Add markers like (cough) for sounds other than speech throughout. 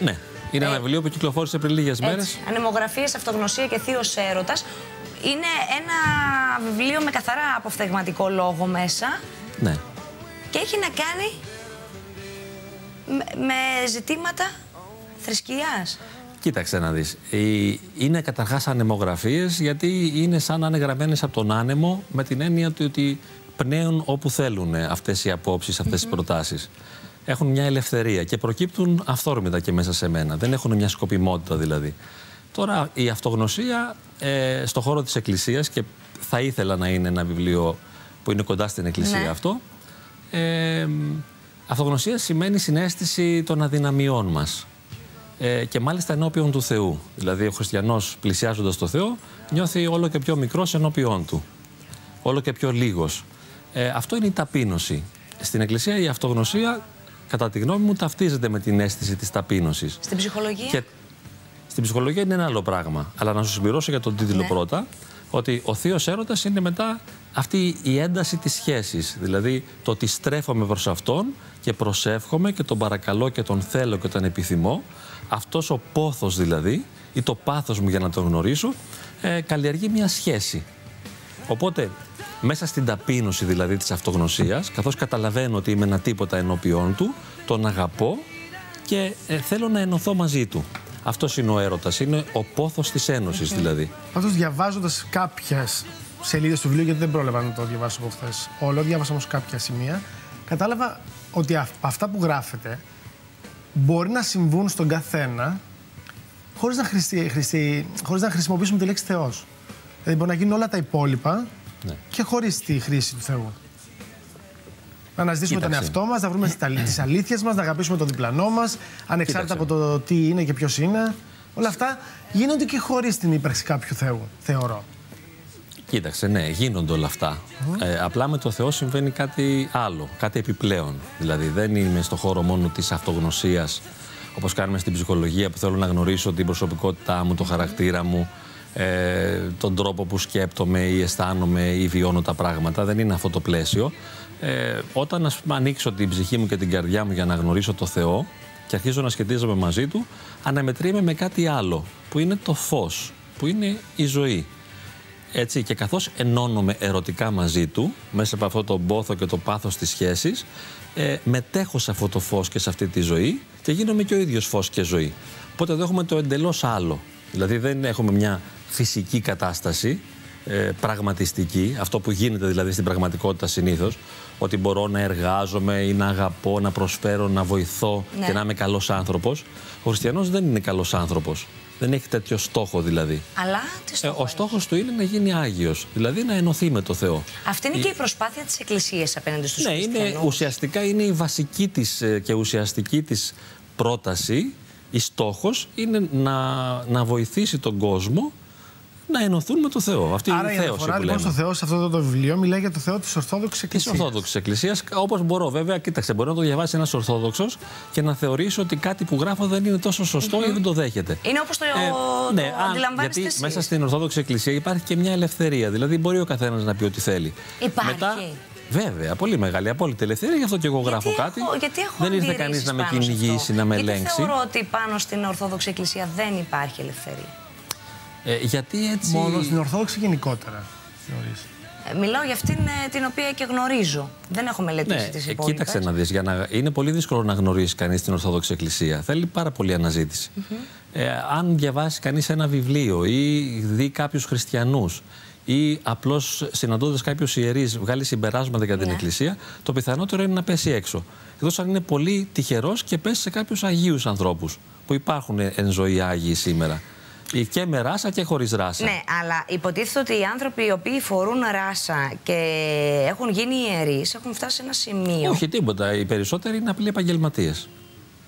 Ναι. Είναι ένα βιβλίο που κυκλοφόρησε πριν λίγες μέρες. Ανεμογραφίες, Αυτογνωσία και Θείος Έρωτας. Είναι ένα βιβλίο με καθαρά αποφθεγματικό λόγο μέσα. Ναι. Και έχει να κάνει με, με ζητήματα θρησκείας. Κοίταξε να δεις. Είναι καταρχάς ανεμογραφίες γιατί είναι σαν να είναι γραμμένες από τον άνεμο με την έννοια του ότι πνέουν όπου θέλουν αυτές οι απόψεις, αυτές οι προτάσεις. Έχουν μια ελευθερία και προκύπτουν αυθόρμητα και μέσα σε μένα. Δεν έχουν μια σκοπιμότητα δηλαδή. Τώρα η αυτογνωσία ε, στο χώρο της Εκκλησίας και θα ήθελα να είναι ένα βιβλίο που είναι κοντά στην Εκκλησία ναι. αυτό. Ε, αυτογνωσία σημαίνει συνέστηση των αδυναμιών μας ε, και μάλιστα ενώπιον του Θεού. Δηλαδή ο χριστιανός πλησιάζοντας το Θεό νιώθει όλο και πιο μικρός ενώπιον του. Όλο και πιο λίγος. Ε, αυτό είναι η ταπείνωση. Στην Εκκλησία η αυτογνωσία, κατά τη γνώμη μου, ταυτίζεται με την αίσθηση της ταπείνωσης. Στην ψυχολογία; Και στην ψυχολογία είναι ένα άλλο πράγμα. Αλλά να σου συμπληρώσω για τον τίτλο ναι. πρώτα, ότι ο θείος έρωτας είναι μετά αυτή η ένταση της σχέσης. Δηλαδή το ότι στρέφομαι προς αυτόν και προσεύχομαι και τον παρακαλώ και τον θέλω και τον επιθυμώ. Αυτός ο πόθος δηλαδή ή το πάθος μου για να τον γνωρίσω ε, καλλιεργεί μια σχέση. Οπότε μέσα στην ταπείνωση δηλαδή της αυτογνωσίας καθώς καταλαβαίνω ότι είμαι ένα τίποτα ενώπιόν του τον αγαπώ και ε, θέλω να ενωθώ μαζί του. Αυτός είναι ο έρωτας. Είναι ο πόθος της Ένωσης δηλαδή. Πάντως, διαβάζοντας κάποιες σελίδες του βιβλίου, γιατί δεν πρόλαβα να το διαβάσω από χθες όλο, διάβασα όμως κάποια σημεία, κατάλαβα ότι αυτά που γράφετε μπορεί να συμβούν στον καθένα χωρίς να, χρησι... χωρίς να χρησιμοποιήσουμε τη λέξη Θεός. Δηλαδή, μπορεί να γίνουν όλα τα υπόλοιπα ναι. και χωρίς τη χρήση του Θεού. Να αναζητήσουμε τον εαυτό μας, να βρούμε τις αλήθειες μας, να αγαπήσουμε τον διπλανό μας, ανεξάρτητα από το τι είναι και ποιος είναι. Όλα αυτά γίνονται και χωρίς την ύπαρξη κάποιου Θεού, θεωρώ. Κοίταξε, ναι, γίνονται όλα αυτά. Ε, απλά με το Θεό συμβαίνει κάτι άλλο, κάτι επιπλέον. Δηλαδή, δεν είμαι στο χώρο μόνο της αυτογνωσίας, όπως κάνουμε στην ψυχολογία, που θέλω να γνωρίσω την προσωπικότητά μου, το χαρακτήρα μου, ε, τον τρόπο που σκέπτομαι ή αισθάνομαι ή βιώνω τα πράγματα. Δεν είναι αυτό το πλαίσιο. Ε, όταν ας πούμε, ανοίξω την ψυχή μου και την καρδιά μου για να γνωρίσω το Θεό και αρχίζω να σχετίζομαι μαζί Του, αναμετρήμαι με κάτι άλλο, που είναι το φως, που είναι η ζωή. Έτσι, και καθώς ενώνομαι ερωτικά μαζί Του, μέσα από αυτό το πόθο και το πάθος της σχέσης, ε, μετέχω σε αυτό το φως και σε αυτή τη ζωή και γίνομαι και ο ίδιος φως και ζωή. Οπότε εδώ έχουμε το εντελώς άλλο. Δηλαδή δεν έχουμε μια φυσική κατάσταση, ε, πραγματιστική, αυτό που γίνεται δηλαδή στην πραγματικότητα συνήθως, ότι μπορώ να εργάζομαι ή να αγαπώ, να προσφέρω, να βοηθώ ναι. και να είμαι καλός άνθρωπος. Ο χριστιανός δεν είναι καλός άνθρωπος. Δεν έχει τέτοιο στόχο δηλαδή. Αλλά τι στόχο ε, Ο στόχος του είναι να γίνει Άγιος, δηλαδή να ενωθεί με το Θεό. Αυτή είναι η... και η προσπάθεια της Εκκλησίας απέναντι στους ναι, Είναι, ουσιαστικά είναι η βασική της ε, και ουσιαστική της πρόταση. Η στόχος είναι να, να βοηθήσει τον κόσμο να ενωθούν με το Θεό. Αυτή Άρα, η αναφορά λοιπόν στο Θεό σε αυτό το βιβλίο μιλάει για το Θεό της Ορθόδοξης Εκκλησίας. Τη Ορθόδοξης Εκκλησίας, όπως μπορώ βέβαια. Κοίταξε, μπορεί να το διαβάσει ένας Ορθόδοξος και να θεωρήσει ότι κάτι που γράφω δεν είναι τόσο σωστό ή δεν το δέχεται. Είναι όπως το, ε, ναι, το Γιατί εσείς. μέσα στην Ορθόδοξη Εκκλησία υπάρχει και μια ελευθερία. Δηλαδή μπορεί ο καθένας να πει ό,τι θέλει. Υπάρχει. Μετά, Βέβαια, πολύ μεγάλη απόλυτη ελευθερία, γι' αυτό και εγώ γράφω γιατί κάτι. Έχω, γιατί έχω δεν ήρθε κανείς να με κυνηγήσει, να με ελέγξει. Γιατί θεωρώ ότι πάνω στην Ορθόδοξη Εκκλησία δεν υπάρχει ελευθερία. Ε, γιατί έτσι... Μόνο στην Ορθόδοξη γενικότερα, θεωρείς. Ε, μιλάω για αυτήν ε, την οποία και γνωρίζω. Δεν έχω μελετήσει ναι, τις υπόλοιπες. Κοίταξε να δεις, για να... είναι πολύ δύσκολο να γνωρίσει κανείς την Ορθόδοξη Εκκλησία. Θέλει πάρα πολύ αναζήτηση. ε, αν διαβάσεις κανείς ένα βιβλίο ή δει κάποιους χριστιανούς ή απλώς συναντώντας κάποιους ιερείς βγάλει συμπεράσματα για την ναι. Εκκλησία, το πιθανότερο είναι να πέσει έξω. Εκτό αν είναι πολύ τυχερός και πέσει σε κάποιους αγίους ανθρώπους που υπάρχουν εν ζωή Άγιοι σήμερα. Και με ράσα και χωρίς ράσα. Ναι, αλλά υποτίθεται ότι οι άνθρωποι οι οποίοι φορούν ράσα και έχουν γίνει ιερείς έχουν φτάσει σε ένα σημείο. Όχι τίποτα. Οι περισσότεροι είναι απλοί επαγγελματίες.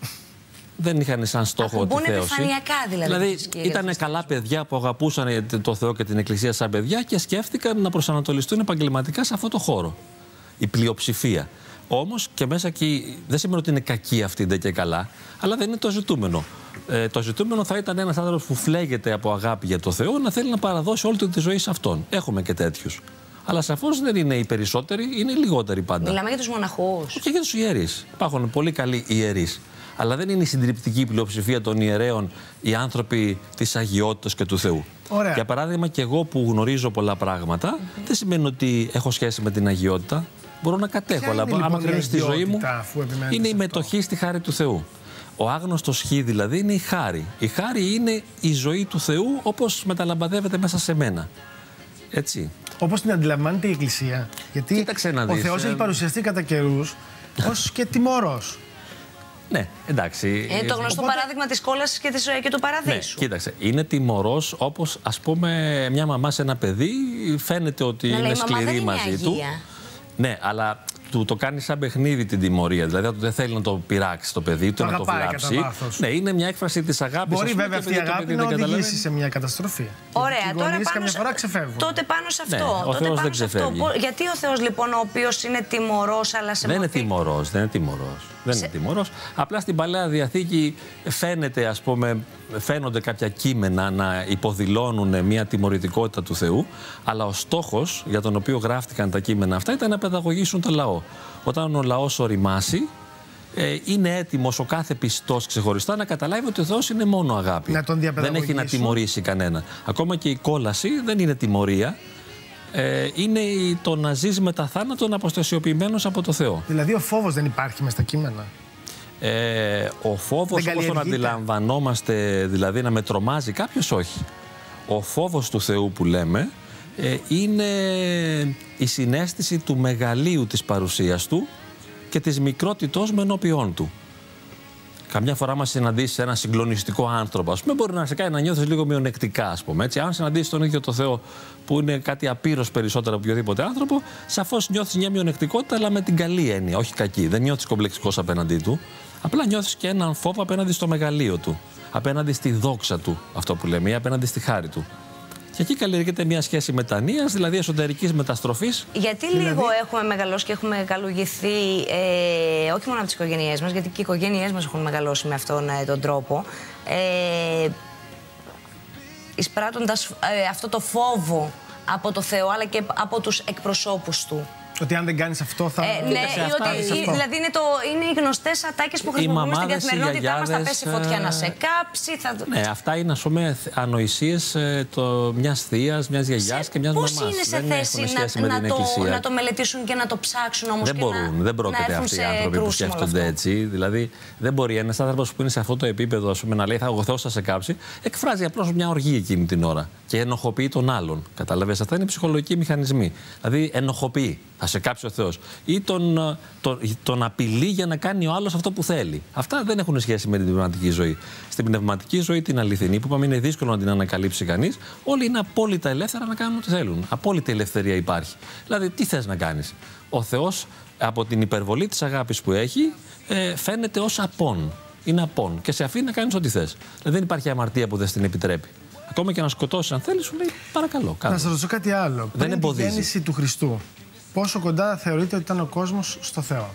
(laughs) Δεν είχαν σαν στόχο τη θέωση. επιφανειακά δηλαδή. Δηλαδή ήταν καλά παιδιά που αγαπούσαν το Θεό και την Εκκλησία σαν παιδιά και σκέφτηκαν να προσανατολιστούν επαγγελματικά σε αυτό το χώρο. Η πλειοψηφία. Όμως και μέσα εκεί δεν σημαίνει ότι είναι κακή αυτή και καλά, αλλά δεν είναι το ζητούμενο. Ε, το ζητούμενο θα ήταν ένας άνθρωπος που φλέγεται από αγάπη για το Θεό να θέλει να παραδώσει όλη τη ζωή σε αυτόν. Έχουμε και τέτοιους. Αλλά σαφώς δεν είναι οι περισσότεροι, είναι οι λιγότεροι πάντα. Μιλάμε για τους μοναχούς. Και για τους ιερείς. Υπάρχουν πολύ καλοί ιερείς. Αλλά δεν είναι η συντριπτική πλειοψηφία των ιερέων οι άνθρωποι της αγιότητας και του Θεού. Ωραία. Για παράδειγμα, και εγώ που γνωρίζω πολλά πράγματα, δεν σημαίνει ότι έχω σχέση με την αγιότητα. Μπορώ να κατέχω, Ποια αλλά είναι, λοιπόν, άμα η κρίνεις τη ζωή μου, αγιότητα, αφού επιμένεις είναι η σε αυτό; μετοχή στη χάρη του Θεού. Ο άγνωστος χ δηλαδή είναι η χάρη. Η χάρη είναι η ζωή του Θεού όπως μεταλαμπαδεύεται μέσα σε μένα. Έτσι. Όπως την αντιλαμβάνεται η Εκκλησία. Γιατί Κοίταξε να ο δεις, Θεός ε, έχει παρουσιαστεί κατά καιρούς ως και τιμωρό. Ναι, εντάξει. Είναι το γνωστό Οπότε- παράδειγμα της κόλασης και, της, και του Ναι, παραδείσου. κοίταξε. Είναι τιμωρός όπως ας πούμε μια μαμά σε ένα παιδί φαίνεται ότι Ναι, αλλά είναι η μαμά δεν σκληρή είναι μαζί του. αγία. Ναι, αλλά του το κάνει σαν παιχνίδι την τιμωρία. Δηλαδή δεν θέλει να το πειράξει το παιδί, ούτε Το να το αγαπάει βλάψει. κατά βάθος. Ναι, είναι μια έκφραση της αγάπης. Μπορεί βέβαια αυτή η αγάπη να οδηγήσει σε μια καταστροφή. Ωραία, Γιατί οι τώρα γονείς πάνω καμιά σε- φορά ξεφεύγουν. Τότε πάνω σε αυτό. Ναι, ο τότε Θεός πάνω δεν σε αυτό. ξεφεύγει. Πο- Γιατί ο Θεός λοιπόν, ο οποίος είναι τιμωρός, αλλά σε Δεν είναι μορφή- τιμωρός, δεν είναι τιμωρός. Δεν είναι τιμωρός. Απλά στην παλαιά διαθήκη φαίνεται, ας πούμε, φαίνονται κάποια κείμενα να υποδηλώνουν μια τιμωρητικότητα του Θεού, αλλά ο στόχος για τον οποίο γράφτηκαν τα κείμενα αυτά ήταν να παιδαγωγήσουν το λαό. Όταν ο λαός οριμάσει, ε, είναι έτοιμος ο κάθε πιστός ξεχωριστά να καταλάβει ότι ο Θεός είναι μόνο αγάπη. Να τον δεν έχει να διαπαιδαγωγήσουν. τιμωρήσει κανένα. Ακόμα και η κόλαση δεν είναι τιμωρία. Ε, είναι η- το να ζεις μετά θάνατον αποστασιοποιημένος από το Θεό. Δηλαδή ο φόβος δεν υπάρχει μες στα κείμενα; Ε, ο φόβος Δεν όπως τον καλλιεργείται; αντιλαμβανόμαστε, δηλαδή να με τρομάζει κάποιος, όχι. Ο φόβος του Θεού που λέμε ε, είναι η συνέστηση του μεγαλείου της παρουσίας Του και της μικρότητός με ενώπιόν Του. Καμιά φορά, μα συναντήσεις ένα συγκλονιστικό άνθρωπο, ας πούμε, μπορεί να σε κάνει να νιώθεις λίγο μειονεκτικά, ας πούμε. Έτσι. Αν συναντήσεις τον ίδιο το Θεό, που είναι κάτι απείρως περισσότερο από οποιοδήποτε άνθρωπο, σαφώς νιώθεις μια μειονεκτικότητα, αλλά με την καλή έννοια, όχι κακή. Δεν νιώθεις κομπλεξικός απέναντί του. Απλά νιώθεις και έναν φόβο απέναντι στο μεγαλείο του. Απέναντι στη δόξα του, αυτό που λέμε, ή απέναντι στη χάρη του. Και εκεί καλλιεργείται μια σχέση μετανία, δηλαδή εσωτερικής μεταστροφής. Γιατί Δηλαδή- λίγο έχουμε μεγαλώσει και έχουμε καλουγηθεί, ε, όχι μόνο από τις οικογένειές μας, γιατί και οι οικογένειές μας έχουν μεγαλώσει με αυτόν ε, τον τρόπο. Ε, εισπράττοντας ε, αυτό το φόβο από το Θεό, αλλά και από τους εκπροσώπους του. Ότι αν δεν κάνεις αυτό θα. Ε, ναι, Κοίταξε, ή αυτά ότι, είναι ή- αυτό. δηλαδή είναι, το, είναι οι γνωστές ατάκες που Οι χρησιμοποιούμε στην μαμάδες, οι καθημερινότητά μας. Θα γιαγιάδες, πέσει φωτιά να ε, σε κάψει. Θα... Ναι, αυτά είναι ας πούμε ανοησίες μιας θείας, μιας γιαγιάς και μιας μαμάς. Πώς είναι σε Δεν θέση έχουν σχέση να, με να, την το, Εκκλησία. να το μελετήσουν και να το ψάξουν όμως Δεν και μπορούν, να, δεν πρόκειται να έρθουν αυτοί οι σε άνθρωποι που κρούσιμο όλο σκέφτονται αυτό. έτσι. Δηλαδή, δεν μπορεί ένας άνθρωπος που είναι σε αυτό το επίπεδο ας πούμε, να λέει Θα ο Θεός θα σε κάψει, εκφράζει απλώς μια οργή εκείνη την ώρα και ενοχοποιεί τον άλλον. Κατάλαβες, αυτά είναι ψυχολογικοί μηχανισμοί. Δηλαδή, ενοχοποιεί, θα σε κάψει ο Θεός. Ή τον, ε, τον, τον απειλεί για να κάνει ο άλλος αυτό που θέλει. Αυτά δεν έχουν σχέση με την πνευματική ζωή. Στην πνευματική ζωή, την αληθινή, που είπαμε είναι δύσκολο να την ανακαλύψει κανείς, όλοι είναι απόλυτα ελεύθερα να κάνουν ό,τι θέλουν. Απόλυτη ελευθερία υπάρχει. Δηλαδή, τι θες να κάνεις; Ο Θεός από την υπερβολή της αγάπης που έχει ε, φαίνεται ως απόν. Είναι απόν και σε αφήνει να κάνεις ό,τι θες. Δηλαδή δεν υπάρχει αμαρτία που δεν στην επιτρέπει. Ακόμα και να σκοτώσεις αν θέλεις, σου λέει παρακαλώ. Κάνε. Να σα ρωτήσω κάτι άλλο. Πριν τη εμποδίζει. γέννηση του Χριστού, πόσο κοντά θεωρείτε ότι ήταν ο κόσμος στο Θεό.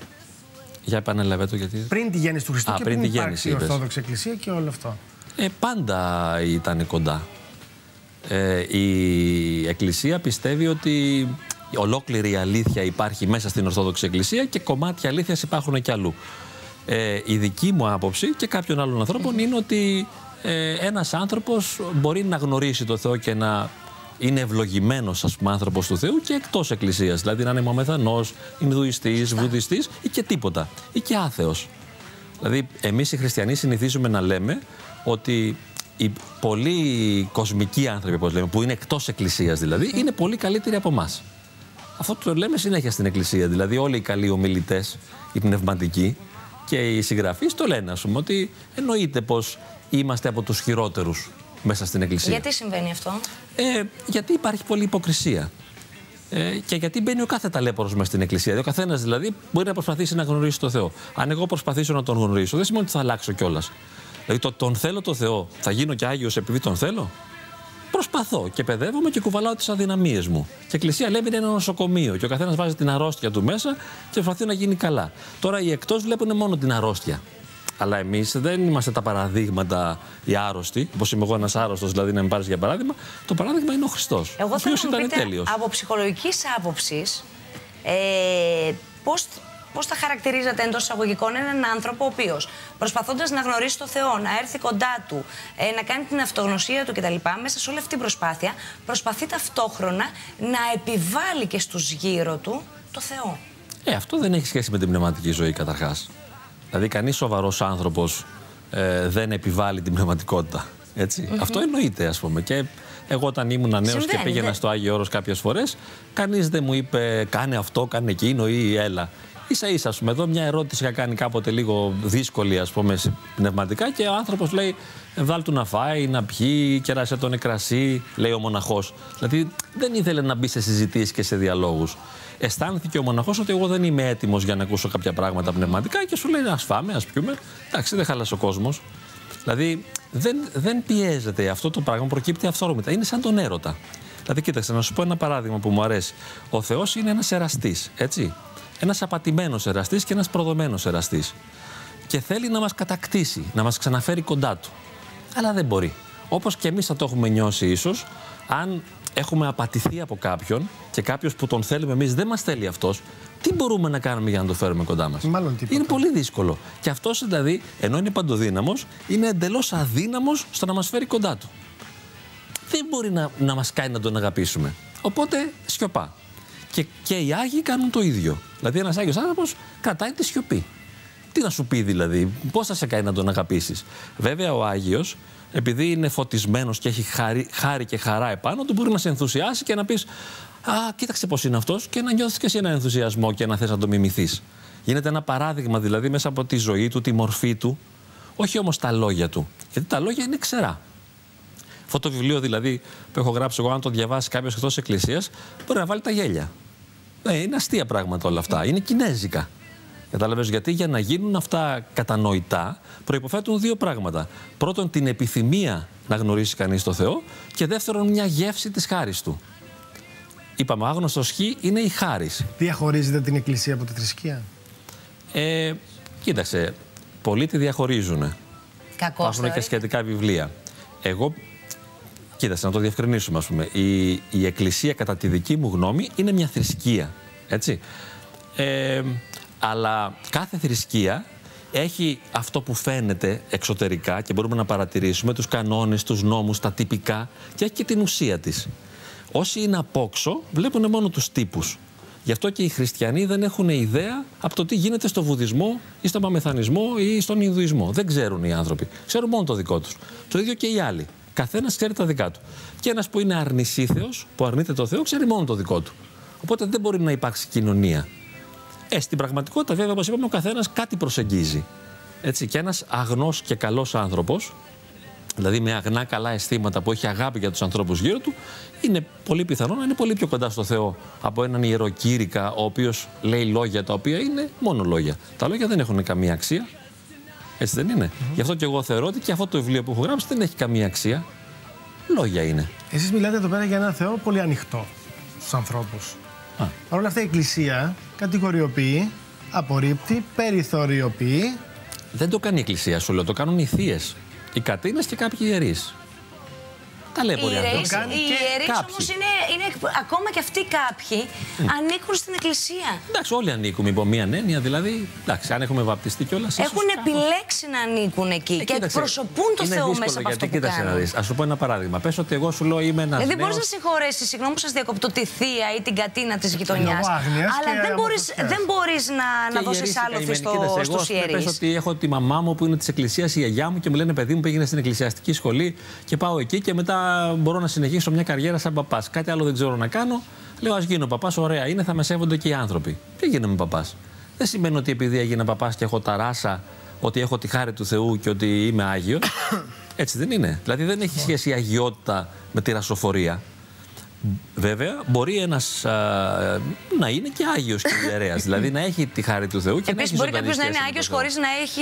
Για επανέλαβε το γιατί. Πριν τη γέννηση του Χριστού Α, και πριν πριν, τη υπάρξει γέννηση, η είπες. Ορθόδοξη Εκκλησία και όλο αυτό. Ε, πάντα ήταν κοντά. Ε, η Εκκλησία πιστεύει ότι ολόκληρη η αλήθεια υπάρχει μέσα στην Ορθόδοξη Εκκλησία και κομμάτια αλήθειας υπάρχουν και αλλού. Ε, η δική μου άποψη και κάποιων άλλων ανθρώπων είναι ότι ε, ένας άνθρωπος μπορεί να γνωρίσει το Θεό και να είναι ευλογημένος ας πούμε άνθρωπος του Θεού και εκτός Εκκλησίας. Δηλαδή να είναι μαμεθανός, Ινδουιστής, Βουδιστής ή και τίποτα. Ή και άθεος. Δηλαδή, εμείς οι χριστιανοί συνηθίζουμε να λέμε ότι οι πολλοί κοσμικοί άνθρωποι, όπως λέμε, που είναι εκτός Εκκλησίας δηλαδή, είναι πολύ καλύτεροι από εμάς. Αυτό το λέμε συνέχεια στην Εκκλησία. Δηλαδή, όλοι οι καλοί ομιλητές, οι πνευματικοί και οι συγγραφείς το λένε, ας πούμε, ότι εννοείται πως είμαστε από τους χειρότερους μέσα στην Εκκλησία. Γιατί συμβαίνει αυτό; Ε, γιατί υπάρχει πολλή υποκρισία. Ε, και γιατί μπαίνει ο κάθε ταλέπορος μέσα στην εκκλησία. Ο καθένας δηλαδή μπορεί να προσπαθήσει να γνωρίσει τον Θεό. Αν εγώ προσπαθήσω να τον γνωρίσω, δεν σημαίνει ότι θα αλλάξω κιόλας. Δηλαδή το τον θέλω το Θεό, θα γίνω κι άγιος επειδή τον θέλω; Προσπαθώ και παιδεύομαι και κουβαλάω τις αδυναμίες μου. Και η Εκκλησία λέει είναι ένα νοσοκομείο και ο καθένας βάζει την αρρώστια του μέσα και προσπαθεί να γίνει καλά. Τώρα οι εκτός βλέπουν μόνο την αρρώστια. Αλλά εμείς δεν είμαστε τα παραδείγματα οι άρρωστοι, όπως είμαι εγώ ένας άρρωστος, δηλαδή να με πάρεις για παράδειγμα. Το παράδειγμα είναι ο Χριστός. Εγώ ο οποίος θέλω να μου ήταν πείτε τέλειος. από ψυχολογικής άποψης ε, πώς πώς θα χαρακτηρίζατε εντός εισαγωγικών έναν άνθρωπο ο οποίος προσπαθώντας να γνωρίσει το Θεό, να έρθει κοντά του, ε, να κάνει την αυτογνωσία του κτλ. Μέσα σε όλη αυτή την προσπάθεια προσπαθεί ταυτόχρονα να επιβάλλει και στους γύρω του το Θεό. Ε, αυτό δεν έχει σχέση με την πνευματική ζωή καταρχάς. Δηλαδή, κανείς σοβαρός άνθρωπος ε, δεν επιβάλλει την πνευματικότητα. Έτσι. Αυτό εννοείται, ας πούμε. Και εγώ όταν ήμουν νέος και πήγαινα στο Άγιο Όρος κάποιες φορές, κανείς δεν μου είπε κάνε αυτό, κάνε εκείνο ή έλα. σα ίσα, ας πούμε, εδώ μια ερώτηση είχα κάνει κάποτε λίγο δύσκολη, ας πούμε, πνευματικά και ο άνθρωπος λέει: Βάλ του να φάει, να πιει, κεράσε τον νεκρασί, λέει ο μοναχός. Δηλαδή δεν ήθελε να μπει σε συζητήσεις και σε διαλόγους. Αισθάνθηκε ο μοναχός ότι εγώ δεν είμαι έτοιμος για να ακούσω κάποια πράγματα πνευματικά και σου λέει: Α φάμε, ας πιούμε. Εντάξει, δεν χάλασε ο κόσμος. Δηλαδή δεν, δεν πιέζεται αυτό το πράγμα, προκύπτει αυθόρμητα. Είναι σαν τον έρωτα. Δηλαδή, κοίταξε, να σου πω ένα παράδειγμα που μου αρέσει. Ο Θεός είναι ένας εραστής, έτσι. Ένας απατημένος εραστής και ένας προδομένος εραστής. Και θέλει να μας κατακτήσει, να μας ξαναφέρει κοντά του. Αλλά δεν μπορεί. Όπως και εμείς θα το έχουμε νιώσει, ίσως, αν έχουμε απατηθεί από κάποιον και κάποιος που τον θέλουμε εμείς δεν μας θέλει αυτός, τι μπορούμε να κάνουμε για να το φέρουμε κοντά μας; Μάλλον τίποτα. Είναι πολύ δύσκολο. Και αυτός δηλαδή, ενώ είναι παντοδύναμος, είναι εντελώς αδύναμος στο να μας φέρει κοντά του. Δεν μπορεί να, να μας κάνει να τον αγαπήσουμε. Οπότε σιωπά. Και, και οι Άγιοι κάνουν το ίδιο. Δηλαδή, ένας Άγιος άνθρωπος κρατάει τη σιωπή. Τι να σου πει δηλαδή, πώς θα σε κάνει να τον αγαπήσεις; Βέβαια, ο Άγιος επειδή είναι φωτισμένος και έχει χάρη, χάρη και χαρά επάνω του, μπορεί να σε ενθουσιάσει και να πεις Α, κοίταξε πώς είναι αυτός και να νιώθεις και εσύ ένα ενθουσιασμό και να θες να το μιμηθείς. Γίνεται ένα παράδειγμα δηλαδή μέσα από τη ζωή του, τη μορφή του, όχι όμως τα λόγια του. Γιατί τα λόγια είναι ξερά. Αυτό το βιβλίο δηλαδή που έχω γράψει εγώ, αν το διαβάσει κάποιος εκτός Εκκλησίας, μπορεί να βάλει τα γέλια. Ε, είναι αστεία πράγματα όλα αυτά. Είναι κινέζικα. Κατάλαβες γιατί; Για να γίνουν αυτά κατανοητά προποθέτουν δύο πράγματα. Πρώτον, την επιθυμία να γνωρίσει κανείς το Θεό και δεύτερον, μια γεύση της χάρης του. Είπαμε, άγνωστος χ είναι η χάρης. Διαχωρίζετε την Εκκλησία από τη θρησκεία; Ε, κοίταξε, πολλοί τη διαχωρίζουν. Κακό. Υπάρχουν και σχετικά βιβλία. Εγώ, κοίταξε, να το διευκρινίσουμε, ας πούμε. Η, η Εκκλησία, κατά τη δική μου γνώμη, είναι μια θρησκεία. Έτσι. Ε, αλλά κάθε θρησκεία έχει αυτό που φαίνεται εξωτερικά και μπορούμε να παρατηρήσουμε, τους κανόνες, τους νόμους, τα τυπικά και έχει και την ουσία της. Όσοι είναι απόξω βλέπουν μόνο τους τύπους. Γι' αυτό και οι χριστιανοί δεν έχουν ιδέα από το τι γίνεται στο βουδισμό ή στον παμεθανισμό ή στον Ινδουισμό. Δεν ξέρουν οι άνθρωποι. Ξέρουν μόνο το δικό τους. Το ίδιο και οι άλλοι. Καθένας ξέρει τα δικά του. Και ένας που είναι αρνησίθεος, που αρνείται το Θεό, ξέρει μόνο το δικό του. Οπότε δεν μπορεί να υπάρξει κοινωνία. Ε, στην πραγματικότητα, βέβαια, όπως είπαμε, ο καθένας κάτι προσεγγίζει. Έτσι, και ένας αγνός και καλός άνθρωπος, δηλαδή με αγνά καλά αισθήματα που έχει αγάπη για τους ανθρώπους γύρω του, είναι πολύ πιθανό να είναι πολύ πιο κοντά στο Θεό από έναν ιεροκήρυκα, ο οποίος λέει λόγια τα οποία είναι μόνο λόγια. Τα λόγια δεν έχουν καμία αξία. Έτσι δεν είναι. Γι' αυτό και εγώ θεωρώ ότι και αυτό το βιβλίο που έχω γράψει δεν έχει καμία αξία. Λόγια είναι. Εσείς μιλάτε εδώ πέρα για ένα Θεό πολύ ανοιχτό στους ανθρώπους. Παρ' όλα αυτά η Εκκλησία κατηγοριοποιεί, απορρίπτει, περιθωριοποιεί. Δεν το κάνει η Εκκλησία, σου λέω. Το κάνουν οι θείες. Οι κατίνε και κάποιοι ιερείς. Ταλέποροι άνθρωποι. Οι ιερεί όμως είναι, είναι, ακόμα και αυτοί κάποιοι ανήκουν στην Εκκλησία. Εντάξει, όλοι ανήκουμε υπό μία έννοια. Δηλαδή, εντάξει, αν έχουμε βαπτιστεί κιόλας. Έχουν επιλέξει να ανήκουν εκεί ε, και εκπροσωπούν το Θεό μέσα από αυτό που κοίταξε να δεις. Α σου πω ένα παράδειγμα. Πες ότι εγώ σου λέω είμαι ένας. Δηλαδή, μπορείς να συγχωρέσεις, συγγνώμη που σας διακοπτώ, τη θεία ή την κατίνα της γειτονιάς. Αλλά δεν μπορεί να, να δώσεις άλλο στους ιερεί. Πες ότι έχω τη μαμά μου που είναι της Εκκλησίας, η αγιά μου και μου λένε παιδί μου πήγαινε στην εκκλησιαστική σχολή και πάω εκεί και μετά μπορώ να συνεχίσω μια καριέρα σαν παπάς. Κάτι άλλο δεν ξέρω να κάνω. Λέω, ας γίνω παπάς, ωραία είναι, θα με σέβονται και οι άνθρωποι. Τι γίνομαι παπάς; Δεν σημαίνει ότι επειδή έγινα παπάς και έχω τα ράσα, ότι έχω τη χάρη του Θεού και ότι είμαι άγιο. (coughs) Έτσι δεν είναι. Δηλαδή δεν έχει σχέση η αγιότητα με τη ρασοφορία. Βέβαια, μπορεί ένας να είναι και άγιος και ιερέας. δηλαδή να έχει τη χάρη του Θεού και Επίσης, να έχει μπορεί κάποιος να είναι άγιος χωρίς να έχει